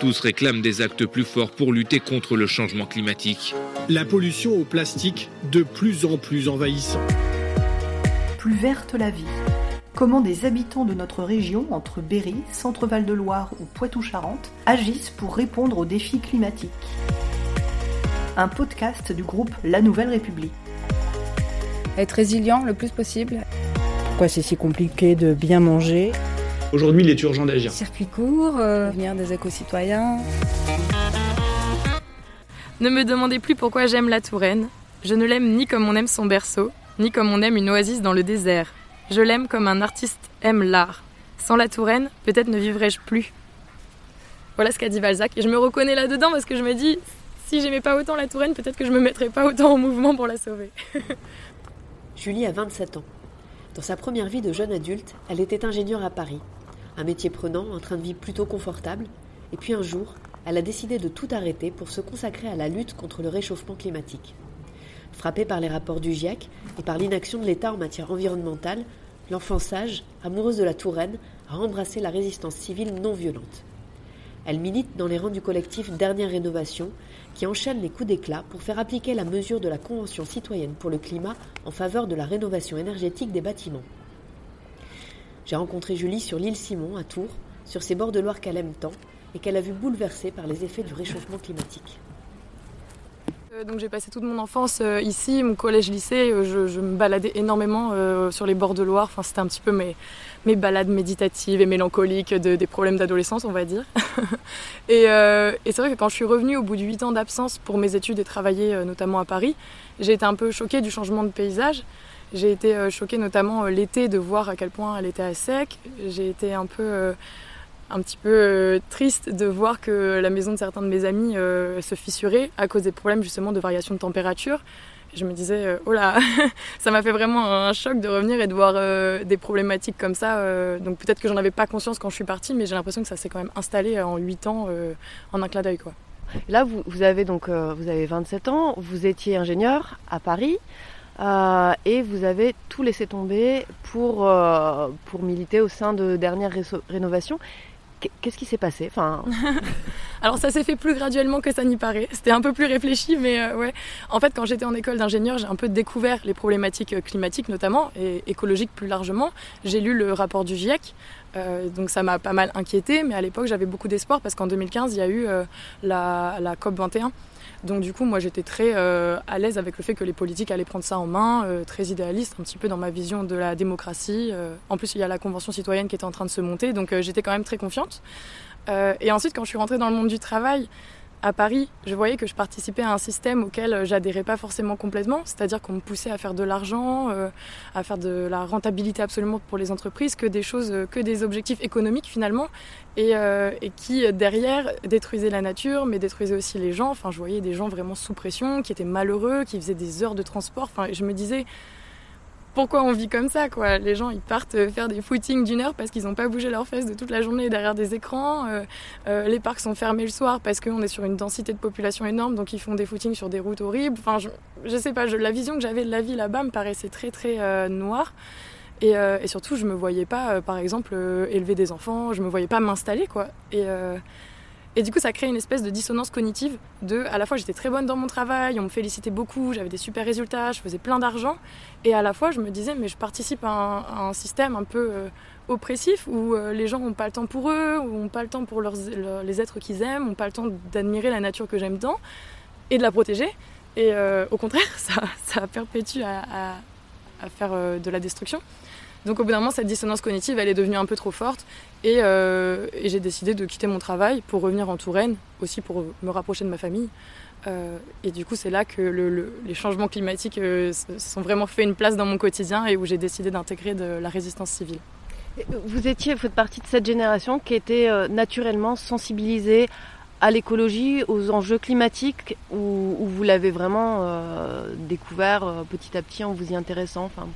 Tous réclament des actes plus forts pour lutter contre le changement climatique. La pollution au plastique de plus en plus envahissant. Plus verte la vie. Comment des habitants de notre région, entre Berry, Centre-Val de Loire ou Poitou-Charentes, agissent pour répondre aux défis climatiques? Un podcast du groupe La Nouvelle République. Être résilient le plus possible. Pourquoi c'est si compliqué de bien manger? Aujourd'hui, il est urgent d'agir. Circuit court, euh, devenir des éco-citoyens. Ne me demandez plus pourquoi j'aime la Touraine. Je ne l'aime ni comme on aime son berceau, ni comme on aime une oasis dans le désert. Je l'aime comme un artiste aime l'art. Sans la Touraine, peut-être ne vivrais-je plus. Voilà ce qu'a dit Balzac. Et je me reconnais là-dedans parce que je me dis, si j'aimais pas autant la Touraine, peut-être que je me mettrais pas autant en mouvement pour la sauver. Julie a 27 ans. Dans sa première vie de jeune adulte, elle était ingénieure à Paris. Un métier prenant, un train de vie plutôt confortable. Et puis un jour, elle a décidé de tout arrêter pour se consacrer à la lutte contre le réchauffement climatique. Frappée par les rapports du GIEC et par l'inaction de l'État en matière environnementale, l'enfant sage, amoureuse de la Touraine, a embrassé la résistance civile non violente. Elle milite dans les rangs du collectif Dernière Rénovation, qui enchaîne les coups d'éclat pour faire appliquer la mesure de la Convention citoyenne pour le climat en faveur de la rénovation énergétique des bâtiments. J'ai rencontré Julie sur l'île Simon, à Tours, sur ces bords de Loire qu'elle aime tant et qu'elle a vu bouleversée par les effets du réchauffement climatique. Euh, donc j'ai passé toute mon enfance euh, ici, mon collège-lycée, euh, je, me baladais énormément sur les bords de Loire, enfin, c'était un petit peu mes, mes balades méditatives et mélancoliques de, des problèmes d'adolescence, on va dire. et c'est vrai que quand je suis revenue au bout de 8 ans d'absence pour mes études et travailler notamment à Paris, j'ai été un peu choquée du changement de paysage. J'ai été choquée notamment l'été de voir à quel point elle était à sec. J'ai été un peu un petit peu euh, triste de voir que la maison de certains de mes amis euh, se fissurait à cause des problèmes justement de variation de température. Je me disais, euh, oh là, ça m'a fait vraiment un choc de revenir et de voir des problématiques comme ça. donc peut-être que j'en avais pas conscience quand je suis partie, mais j'ai l'impression que ça s'est quand même installé en 8 ans en un clin d'œil. Quoi. Là, vous, avez donc vous avez 27 ans, vous étiez ingénieur à Paris. Et vous avez tout laissé tomber pour, pour militer au sein de Dernière Rénovation. Qu'est-ce qui s'est passé? Enfin... Alors ça s'est fait plus graduellement que ça n'y paraît. C'était un peu plus réfléchi, mais euh, ouais. En fait, quand j'étais en école d'ingénieur, j'ai un peu découvert les problématiques euh, climatiques notamment et écologiques plus largement. J'ai lu le rapport du GIEC, euh, donc ça m'a pas mal inquiété, mais à l'époque j'avais beaucoup d'espoir parce qu'en 2015 il y a eu la, la COP 21 donc du coup, moi j'étais très euh, à l'aise avec le fait que les politiques allaient prendre ça en main, euh, très idéaliste un petit peu dans ma vision de la démocratie. Euh. en plus, il y a la Convention citoyenne qui était en train de se monter, donc j'étais quand même très confiante. Et ensuite, quand je suis rentrée dans le monde du travail, à Paris, je voyais que je participais à un système auquel euh, j'adhérais pas forcément complètement, c'est-à-dire qu'on me poussait à faire de l'argent, euh, à faire de la rentabilité absolument pour les entreprises, que des choses, euh, que des objectifs économiques finalement, et, et, qui derrière détruisaient la nature, mais détruisaient aussi les gens. Enfin, je voyais des gens vraiment sous pression, qui étaient malheureux, qui faisaient des heures de transport. Enfin, je me disais, pourquoi on vit comme ça quoi Les gens ils partent euh, faire des footings d'une heure parce qu'ils n'ont pas bougé leurs fesses de toute la journée derrière des écrans. Euh, euh, les parcs sont fermés le soir parce qu'on est sur une densité de population énorme donc ils font des footings sur des routes horribles. Enfin je, je sais pas, la vision que j'avais de la vie là-bas me paraissait très très noire. Et, surtout je me voyais pas par exemple élever des enfants, je me voyais pas m'installer quoi. Et et du coup, ça crée une espèce de dissonance cognitive de, à la fois, j'étais très bonne dans mon travail, on me félicitait beaucoup, j'avais des super résultats, je faisais plein d'argent, et à la fois, je me disais, mais je participe à un, système un peu euh, oppressif où euh, les gens n'ont pas le temps pour eux, où n'ont pas le temps pour les êtres qu'ils aiment, n'ont pas le temps d'admirer la nature que j'aime tant et de la protéger. Et euh, au contraire, ça, ça perpétue à, à faire de la destruction. Donc au bout d'un moment, cette dissonance cognitive, elle est devenue un peu trop forte. Euh, et, j'ai décidé de quitter mon travail pour revenir en Touraine, aussi pour me rapprocher de ma famille. Euh, et du coup, c'est là que les changements climatiques euh, se sont vraiment fait une place dans mon quotidien et où j'ai décidé d'intégrer de la résistance civile. Vous étiez, vous faites partie de cette génération qui était naturellement sensibilisée à l'écologie, aux enjeux climatiques, ou, vous l'avez vraiment découvert petit à petit en vous y intéressant enfin...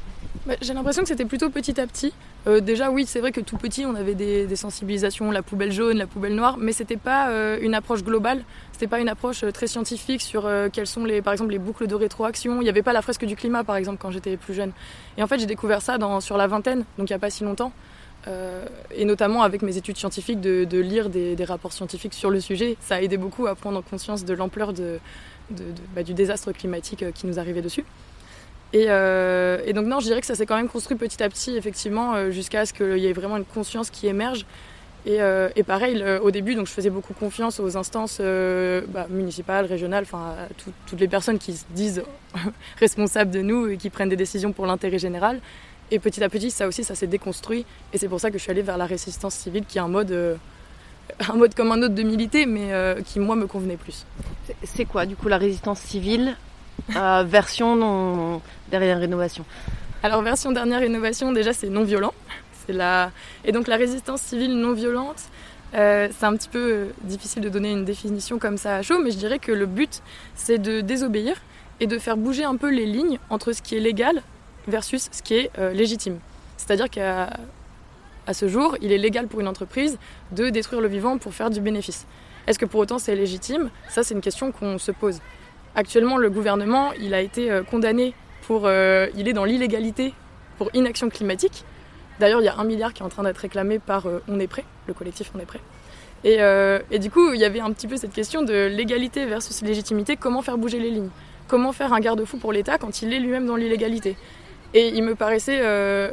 Bah, j'ai l'impression que c'était plutôt petit à petit. Euh, déjà, oui, c'est vrai que tout petit, on avait des, sensibilisations, la poubelle jaune, la poubelle noire, mais c'était pas euh, une approche globale. C'était pas une approche euh, très scientifique sur quelles sont les, par exemple, les boucles de rétroaction. Il n'y avait pas la fresque du climat, par exemple, quand j'étais plus jeune. Et en fait, j'ai découvert ça dans, sur la vingtaine, donc il n'y a pas si longtemps. Et notamment avec mes études scientifiques, de, lire des, rapports scientifiques sur le sujet. Ça a aidé beaucoup à prendre conscience de l'ampleur bah, du désastre climatique qui nous arrivait dessus. Et, et, donc non, je dirais que ça s'est quand même construit petit à petit, effectivement, jusqu'à ce qu'il y ait vraiment une conscience qui émerge euh, et, pareil, au début, donc je faisais beaucoup confiance aux instances euh, bah, municipales, régionales, enfin toutes les personnes qui se disent responsables de nous et qui prennent des décisions pour l'intérêt général. Et petit à petit, ça aussi, ça s'est déconstruit. Et c'est pour ça que je suis allée vers la résistance civile, qui est un mode, euh, un mode comme un autre de militer, mais qui moi me convenait plus. C'est quoi, du coup, la résistance civile version non, dernière rénovation? Alors version dernière rénovation, déjà c'est non violent. Et donc la résistance civile non violente, euh, c'est un petit peu euh, difficile de donner une définition comme ça à chaud, mais je dirais que le but, c'est de désobéir et de faire bouger un peu les lignes entre ce qui est légal versus ce qui est euh, légitime. C'est-à-dire qu'à ce jour, il est légal pour une entreprise de détruire le vivant pour faire du bénéfice. Est-ce que pour autant c'est légitime? Ça, c'est une question qu'on se pose. Actuellement, le gouvernement, il a été condamné pour... il est dans l'illégalité pour inaction climatique. D'ailleurs, il y a un milliard qui est en train d'être réclamé par euh, On est prêt, le collectif On est prêt. Euh, et, du coup, il y avait un petit peu cette question de légalité versus légitimité, comment faire bouger les lignes? Comment faire un garde-fou pour l'État quand il est lui-même dans l'illégalité? Et il me paraissait euh,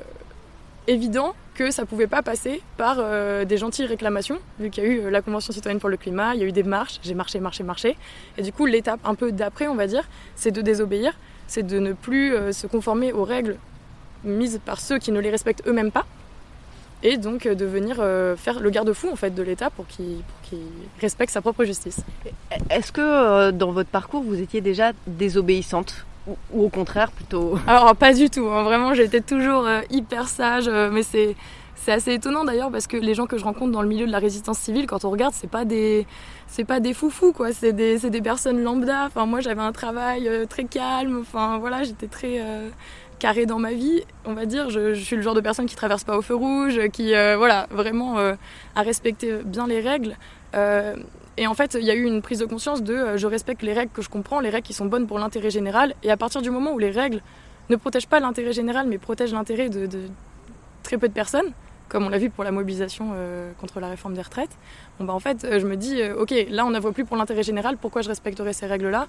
évident que ça pouvait pas passer par des gentilles réclamations, vu qu'il y a eu la Convention citoyenne pour le climat, il y a eu des marches, j'ai marché, marché, marché. Et du coup, l'étape un peu d'après, on va dire, c'est de désobéir, c'est de ne plus se conformer aux règles mise par ceux qui ne les respectent eux-mêmes pas, et donc euh, de venir euh, faire le garde-fou en fait de l'État pour qu'il respecte sa propre justice. Est-ce que euh, dans votre parcours vous étiez déjà désobéissante? Ou, au contraire plutôt Alors pas du tout, hein. vraiment j'étais toujours hyper sage, mais c'est c'est assez étonnant d'ailleurs parce que les gens que je rencontre dans le milieu de la résistance civile, quand on regarde, c'est pas des c'est pas des foufous quoi, c'est des, des personnes lambda. Enfin moi j'avais un travail très calme, enfin voilà j'étais très carré dans ma vie, on va dire. Je, suis le genre de personne qui traverse pas au feu rouge, qui, euh, voilà, vraiment euh, a respecté bien les règles. Euh, et en fait, il y a eu une prise de conscience de je respecte les règles que je comprends, les règles qui sont bonnes pour l'intérêt général. Et à partir du moment où les règles ne protègent pas l'intérêt général, mais protègent l'intérêt de, très peu de personnes, comme on l'a vu pour la mobilisation contre la réforme des retraites, bon, bah, en fait, je me dis, ok, là on n'œuvre plus pour l'intérêt général, pourquoi je respecterais ces règles-là?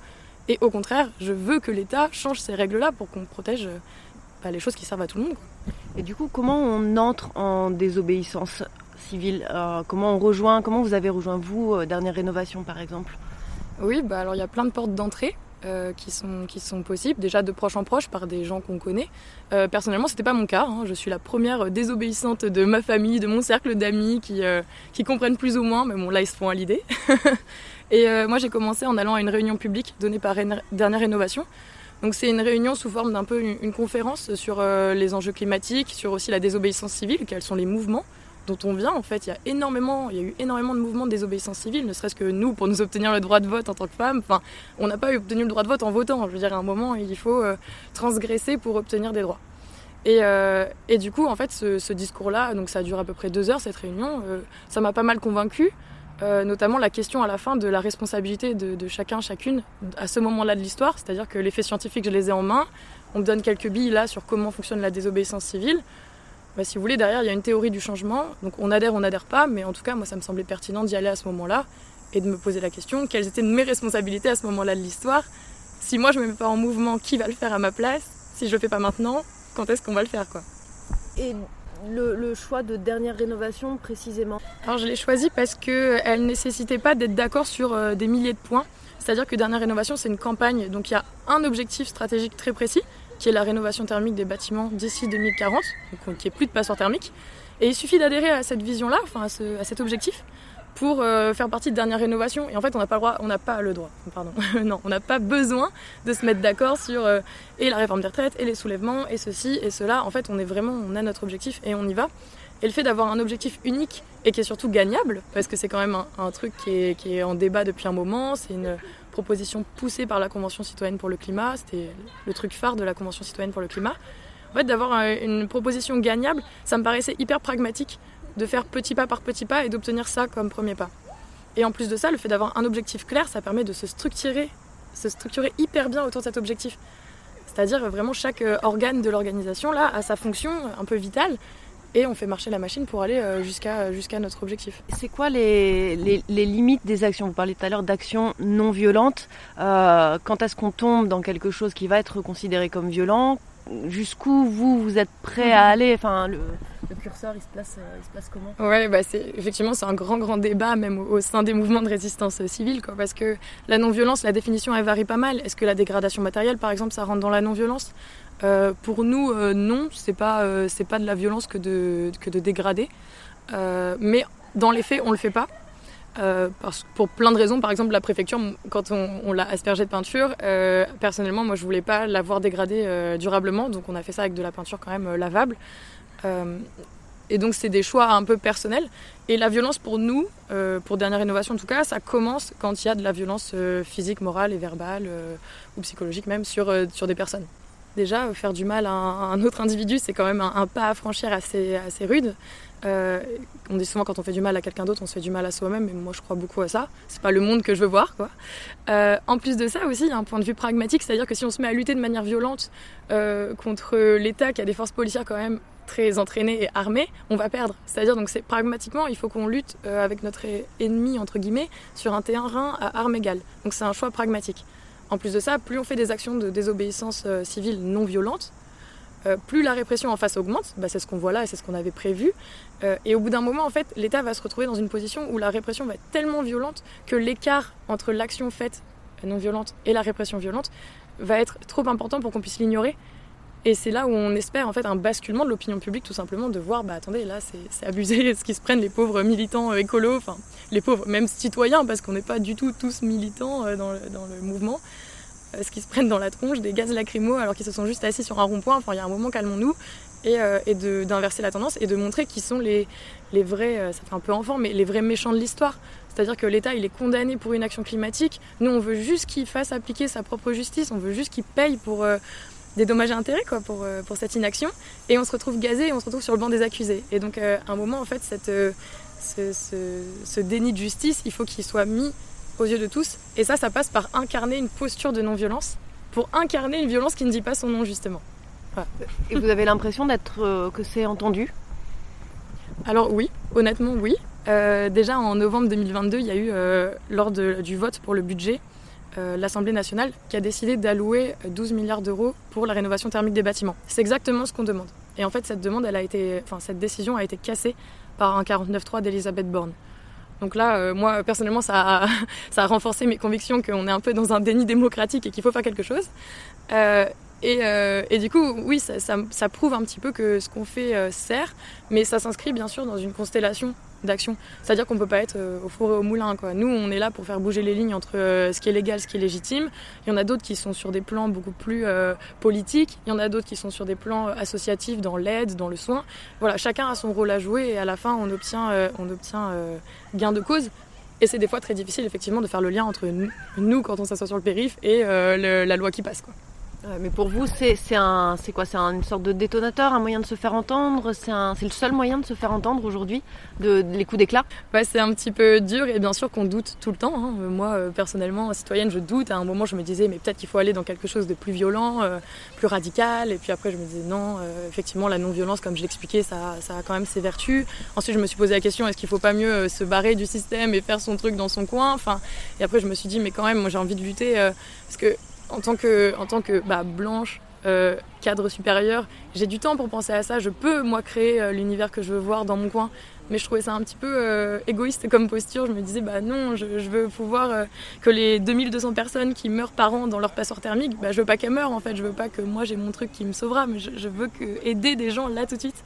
Et au contraire, je veux que l'État change ces règles-là pour qu'on protège bah, les choses qui servent à tout le monde. Et du coup, comment on entre en désobéissance? Civile euh, Comment on rejoint Comment vous avez rejoint vous euh, dernière rénovation par exemple? Oui, bah alors il y a plein de portes d'entrée. Euh, qui, sont, qui sont possibles, déjà de proche en proche par des gens qu'on connaît. Euh, personnellement, c'était pas mon cas. Hein. Je suis la première désobéissante de ma famille, de mon cercle d'amis qui, qui comprennent plus ou moins, mais bon, là ils se font à l'idée. Et moi, j'ai commencé en allant à une réunion publique donnée par Dernière Rénovation, donc c'est une réunion sous forme d'un peu une, conférence sur les enjeux climatiques, sur aussi la désobéissance civile, quels sont les mouvements dont on vient. En fait, il y a énormément, il y a eu énormément de mouvements de désobéissance civile, ne serait-ce que nous pour nous obtenir le droit de vote en tant que femmes. Enfin, on n'a pas obtenu le droit de vote en votant. Je veux dire, à un moment, il faut euh, transgresser pour obtenir des droits. Et, euh, et, du coup, en fait, ce, discours-là, donc ça dure à peu près deux heures cette réunion, ça m'a pas mal convaincue. Euh, notamment la question à la fin de la responsabilité de, chacun, chacune à ce moment-là de l'histoire, c'est-à-dire que les faits scientifiques, je les ai en main, on me donne quelques billes là sur comment fonctionne la désobéissance civile. Bah, si vous voulez, derrière, il y a une théorie du changement, donc on adhère, on n'adhère pas, mais en tout cas, moi, ça me semblait pertinent d'y aller à ce moment-là et de me poser la question, quelles étaient mes responsabilités à ce moment-là de l'histoire? Si moi, je ne me mets pas en mouvement, qui va le faire à ma place? Si je le fais pas maintenant, quand est-ce qu'on va le faire quoi? Le, choix de dernière rénovation précisément? Alors je l'ai choisi parce qu'elle ne nécessitait pas d'être d'accord sur euh, des milliers de points. C'est-à-dire que dernière rénovation, c'est une campagne, donc il y a un objectif stratégique très précis, qui est la rénovation thermique des bâtiments d'ici 2040, donc qui est plus de passoires thermiques. Et il suffit d'adhérer à cette vision-là, enfin à cet objectif, pour euh, faire partie de dernière rénovation. Et en fait, on n'a pas le droit, on n'a pas le droit, pardon, non, on n'a pas besoin de se mettre d'accord sur euh, et la réforme des retraites et les soulèvements et ceci et cela. En fait, on est vraiment, on a notre objectif et on y va. Et le fait d'avoir un objectif unique et qui est surtout gagnable, parce que c'est quand même un, truc qui est, qui est, en débat depuis un moment, c'est une proposition poussée par la Convention citoyenne pour le climat, c'était le truc phare de la Convention citoyenne pour le climat. En fait, d'avoir une proposition gagnable, ça me paraissait hyper pragmatique de faire petit pas par petit pas et d'obtenir ça comme premier pas. Et en plus de ça, le fait d'avoir un objectif clair, ça permet de se structurer, se structurer hyper bien autour de cet objectif. C'est-à-dire vraiment chaque euh, organe de l'organisation là a sa fonction un peu vitale et on fait marcher la machine pour aller jusqu'à jusqu'à notre objectif. C'est quoi les, les, les, limites des actions? Vous parliez tout à l'heure d'actions non violentes. quand est-ce qu'on tombe dans quelque chose qui va être considéré comme violent? Jusqu'où vous vous êtes prêt à aller? Enfin le, curseur il se place euh, il se place comment? Ouais bah c'est effectivement c'est un grand grand débat même au, sein des mouvements de résistance civile quoi. Parce que la non violence la définition elle varie pas mal. Est-ce que la dégradation matérielle par exemple ça rentre dans la non violence euh, pour nous euh, non c'est pas c'est pas de la violence que de que de dégrader mais dans les faits on le fait pas euh, parce, pour plein de raisons. Par exemple, la préfecture, quand on, l'a aspergée de peinture, euh, personnellement, moi, je voulais pas l'avoir dégradée euh, durablement, donc on a fait ça avec de la peinture quand même lavable. et donc, c'est des choix un peu personnels. Et la violence, pour nous, pour Dernière Rénovation en tout cas, ça commence quand il y a de la violence physique, morale et verbale, ou psychologique même, sur, sur des personnes. Déjà, faire du mal à un, autre individu, c'est quand même un, pas à franchir assez, assez rude. Euh, on dit souvent quand on fait du mal à quelqu'un d'autre, on se fait du mal à soi-même, mais moi je crois beaucoup à ça. C'est pas le monde que je veux voir. Euh, en plus de ça aussi, il y a un point de vue pragmatique, c'est-à-dire que si on se met à lutter de manière violente euh, contre l'État qui a des forces policières quand même très entraînées et armées, on va perdre. C'est-à-dire donc c'est pragmatiquement, il faut qu'on lutte avec notre ennemi entre guillemets sur un terrain à armes égales. Donc c'est un choix pragmatique. En plus de ça, plus on fait des actions de désobéissance civile non violente, euh, plus la répression en face augmente, bah, c'est ce qu'on voit là et c'est ce qu'on avait prévu. Euh, et au bout d'un moment, en fait, l'État va se retrouver dans une position où la répression va être tellement violente que l'écart entre l'action faite non violente et la répression violente va être trop important pour qu'on puisse l'ignorer. Et c'est là où on espère en fait un basculement de l'opinion publique, tout simplement, de voir, bah attendez, là c'est abusé ce qu'ils se prennent les pauvres militants euh, écolos, enfin les pauvres, même citoyens, parce qu'on n'est pas du tout tous militants dans le mouvement. Euh, ce qu'ils se prennent dans la tronche, des gaz lacrymaux alors qu'ils se sont juste assis sur un rond-point. Enfin, il y a un moment, calmons-nous. Et, euh, d'inverser la tendance et de montrer qui sont les, les vrais, euh, ça fait un peu enfant, mais les vrais méchants de l'histoire. C'est-à-dire que l'État, il est condamné pour une action climatique. Nous, on veut juste qu'il fasse appliquer sa propre justice. On veut juste qu'il paye pour des dommages et intérêts quoi, pour, pour cette inaction. Et on se retrouve gazé et on se retrouve sur le banc des accusés. Et donc, à un moment, en fait, cette, ce, ce, ce déni de justice, il faut qu'il soit mis aux yeux de tous. Et ça, ça passe par incarner une posture de non-violence, pour incarner une violence qui ne dit pas son nom, justement. Et vous avez l'impression d'être euh, que c'est entendu? Alors oui, honnêtement oui. Euh, déjà en novembre 2022, il y a eu, euh, lors du vote pour le budget, l'Assemblée nationale qui a décidé d'allouer 12 milliards d'euros pour la rénovation thermique des bâtiments. C'est exactement ce qu'on demande. Et en fait, cette demande, elle a été, enfin, cette décision a été cassée par un 49.3 d'Elisabeth Borne. Donc là, euh, moi, personnellement, ça a, renforcé mes convictions qu'on est un peu dans un déni démocratique et qu'il faut faire quelque chose. Euh, et, euh, et, du coup, oui, ça, prouve un petit peu que ce qu'on fait sert, mais ça s'inscrit bien sûr dans une constellation d'action. C'est-à-dire qu'on ne peut pas être euh, au four et au moulin. Nous, on est là pour faire bouger les lignes entre euh, ce qui est légal, ce qui est légitime. Il y en a d'autres qui sont sur des plans beaucoup plus euh, politiques. Il y en a d'autres qui sont sur des plans associatifs, dans l'aide, dans le soin. Voilà, chacun a son rôle à jouer et à la fin, on obtient, gain de cause. Et c'est des fois très difficile, effectivement, de faire le lien entre nous, quand on s'assoit sur le périph', et la loi qui passe. Mais pour vous, c'est un, c'est quoi? C'est une sorte de détonateur, un moyen de se faire entendre? C'est le seul moyen de se faire entendre aujourd'hui, de, les coups d'éclat? Ouais, c'est un petit peu dur et bien sûr qu'on doute tout le temps. Hein. Moi, euh, personnellement, citoyenne, je doute. À un moment, je me disais, mais peut-être qu'il faut aller dans quelque chose de plus violent, euh, plus radical. Et puis après, je me disais non. Euh, effectivement, la non-violence, comme je l'expliquais, ça, ça a quand même ses vertus. Ensuite, je me suis posé la question est-ce qu'il faut pas mieux se barrer du système et faire son truc dans son coin? Enfin, et après, je me suis dit mais quand même, moi, j'ai envie de lutter parce que en tant que, en tant que bah, blanche, euh, cadre supérieur, j'ai du temps pour penser à ça. Je peux, moi, créer euh, l'univers que je veux voir dans mon coin. Mais je trouvais ça un petit peu euh, égoïste comme posture. Je me disais, bah non, je, veux pouvoir que les 2200 personnes qui meurent par an dans leur passeport thermique, bah, je veux pas qu'elles meurent en fait. Je veux pas que moi j'ai mon truc qui me sauvera, mais je, veux que, aider des gens là tout de suite.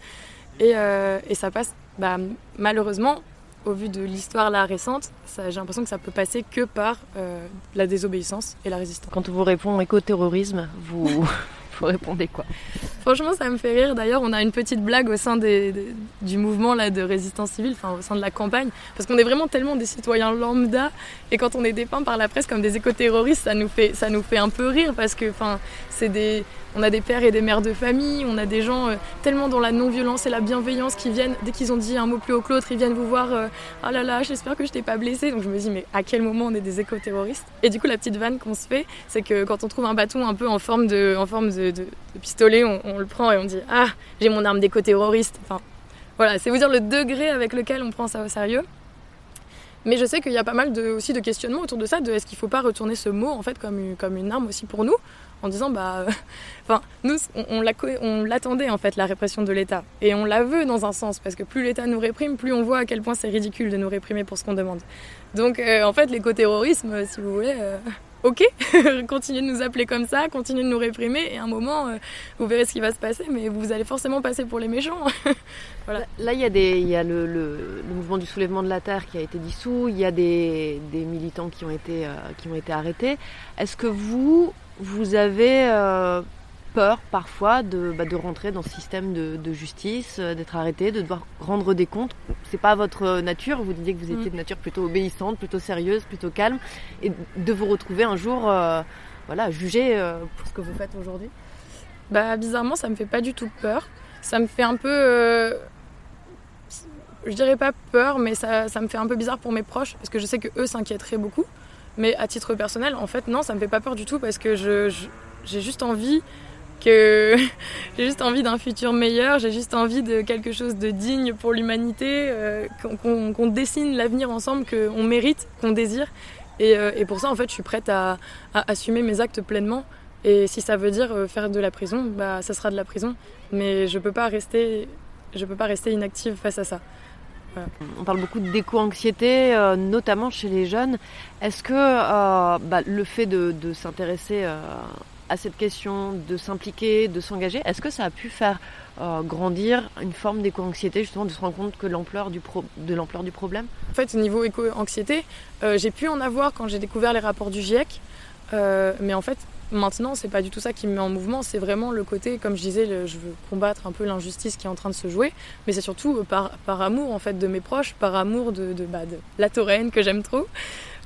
Et, et ça passe, bah, malheureusement, au vu de l'histoire là récente, j'ai l'impression que ça peut passer que par euh, la désobéissance et la résistance. Quand on vous répond éco-terrorisme, vous, vous répondez quoi? Franchement, ça me fait rire. D'ailleurs, on a une petite blague au sein des, du mouvement là, de résistance civile, enfin au sein de la campagne, parce qu'on est vraiment tellement des citoyens lambda, et quand on est dépeint par la presse comme des éco-terroristes, ça nous fait, ça nous fait un peu rire, parce que enfin, c'est des, on a des pères et des mères de famille, on a des gens euh, tellement dans la non-violence et la bienveillance qui viennent, dès qu'ils ont dit un mot plus haut que l'autre, ils viennent vous voir, ah là là, j'espère que je t'ai pas blessé. Donc je me dis, mais à quel moment on est des éco-terroristes? Et du coup, la petite vanne qu'on se fait, c'est que quand on trouve un bâton un peu en forme de, pistolet, on, le prend et on dit, ah, j'ai mon arme d'éco-terroriste. Enfin, voilà, c'est vous dire le degré avec lequel on prend ça au sérieux. Mais je sais qu'il y a pas mal de, aussi de questionnements autour de ça, de est-ce qu'il ne faut pas retourner ce mot en fait comme une arme aussi pour nous, en disant bah, euh, enfin nous on, l'attendait en fait la répression de l'État et on la veut dans un sens parce que plus l'État nous réprime, plus on voit à quel point c'est ridicule de nous réprimer pour ce qu'on demande. Donc euh, en fait l'éco-terrorisme, si vous voulez, euh, ok, continuez de nous appeler comme ça, continuez de nous réprimer, et à un moment, euh, vous verrez ce qui va se passer, mais vous allez forcément passer pour les méchants. voilà. Là, il y a, des, il y a le, mouvement du soulèvement de la Terre qui a été dissous, il y a des, des militants qui ont été, euh, qui ont été arrêtés. Est-ce que vous, vous avez euh, peur parfois de, bah, de rentrer dans ce système de, de justice, euh, d'être arrêté, de devoir rendre des comptes? C'est pas votre nature? Vous disiez que vous étiez mm. de nature plutôt obéissante, plutôt sérieuse, plutôt calme, et de vous retrouver un jour, euh, voilà, jugé euh, pour ce que vous faites aujourd'hui? Bah bizarrement, ça me fait pas du tout peur. Ça me fait un peu je dirais pas peur, mais ça, ça, me fait un peu bizarre pour mes proches, parce que je sais que eux s'inquiéteraient beaucoup. Mais à titre personnel, en fait, non, ça me fait pas peur du tout, parce que j'ai je, juste envie que j'ai juste envie d'un futur meilleur, j'ai juste envie de quelque chose de digne pour l'humanité, euh, qu'on dessine l'avenir ensemble, qu'on mérite, qu'on désire. Euh, et, pour ça, en fait, je suis prête à, assumer mes actes pleinement. Et si ça veut dire euh, faire de la prison, bah, ça sera de la prison. Mais je peux je peux pas rester inactive face à ça. On parle beaucoup d'éco-anxiété, notamment chez les jeunes. Est-ce que bah, le fait de, de s'intéresser à cette question de s'impliquer, de s'engager, est-ce que ça a pu faire euh, grandir une forme d'éco-anxiété, justement, de se rendre compte que de l'ampleur du problème? En fait, au niveau éco-anxiété, euh, j'ai pu en avoir quand j'ai découvert les rapports du GIEC, euh, mais en fait, maintenant, c'est pas du tout ça qui me met en mouvement, c'est vraiment le côté, comme je disais, je veux combattre un peu l'injustice qui est en train de se jouer, mais c'est surtout par, par amour en fait de mes proches, par amour bah, de la Touraine que j'aime trop,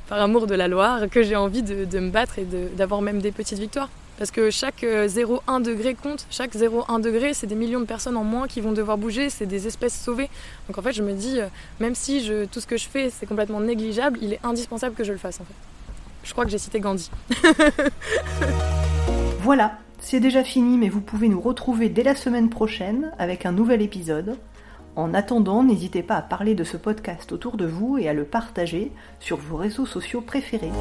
par amour de la Loire que j'ai envie de, me battre et d'avoir même des petites victoires. Parce que chaque 0,1 euh, degré compte, chaque 0,1 degré, c'est des millions de personnes en moins qui vont devoir bouger, c'est des espèces sauvées. Donc en fait, je me dis, euh, même si tout ce que je fais, c'est complètement négligeable, il est indispensable que je le fasse en fait. Je crois que j'ai cité Gandhi. voilà, c'est déjà fini, mais vous pouvez nous retrouver dès la semaine prochaine avec un nouvel épisode. En attendant, n'hésitez pas à parler de ce podcast autour de vous et à le partager sur vos réseaux sociaux préférés.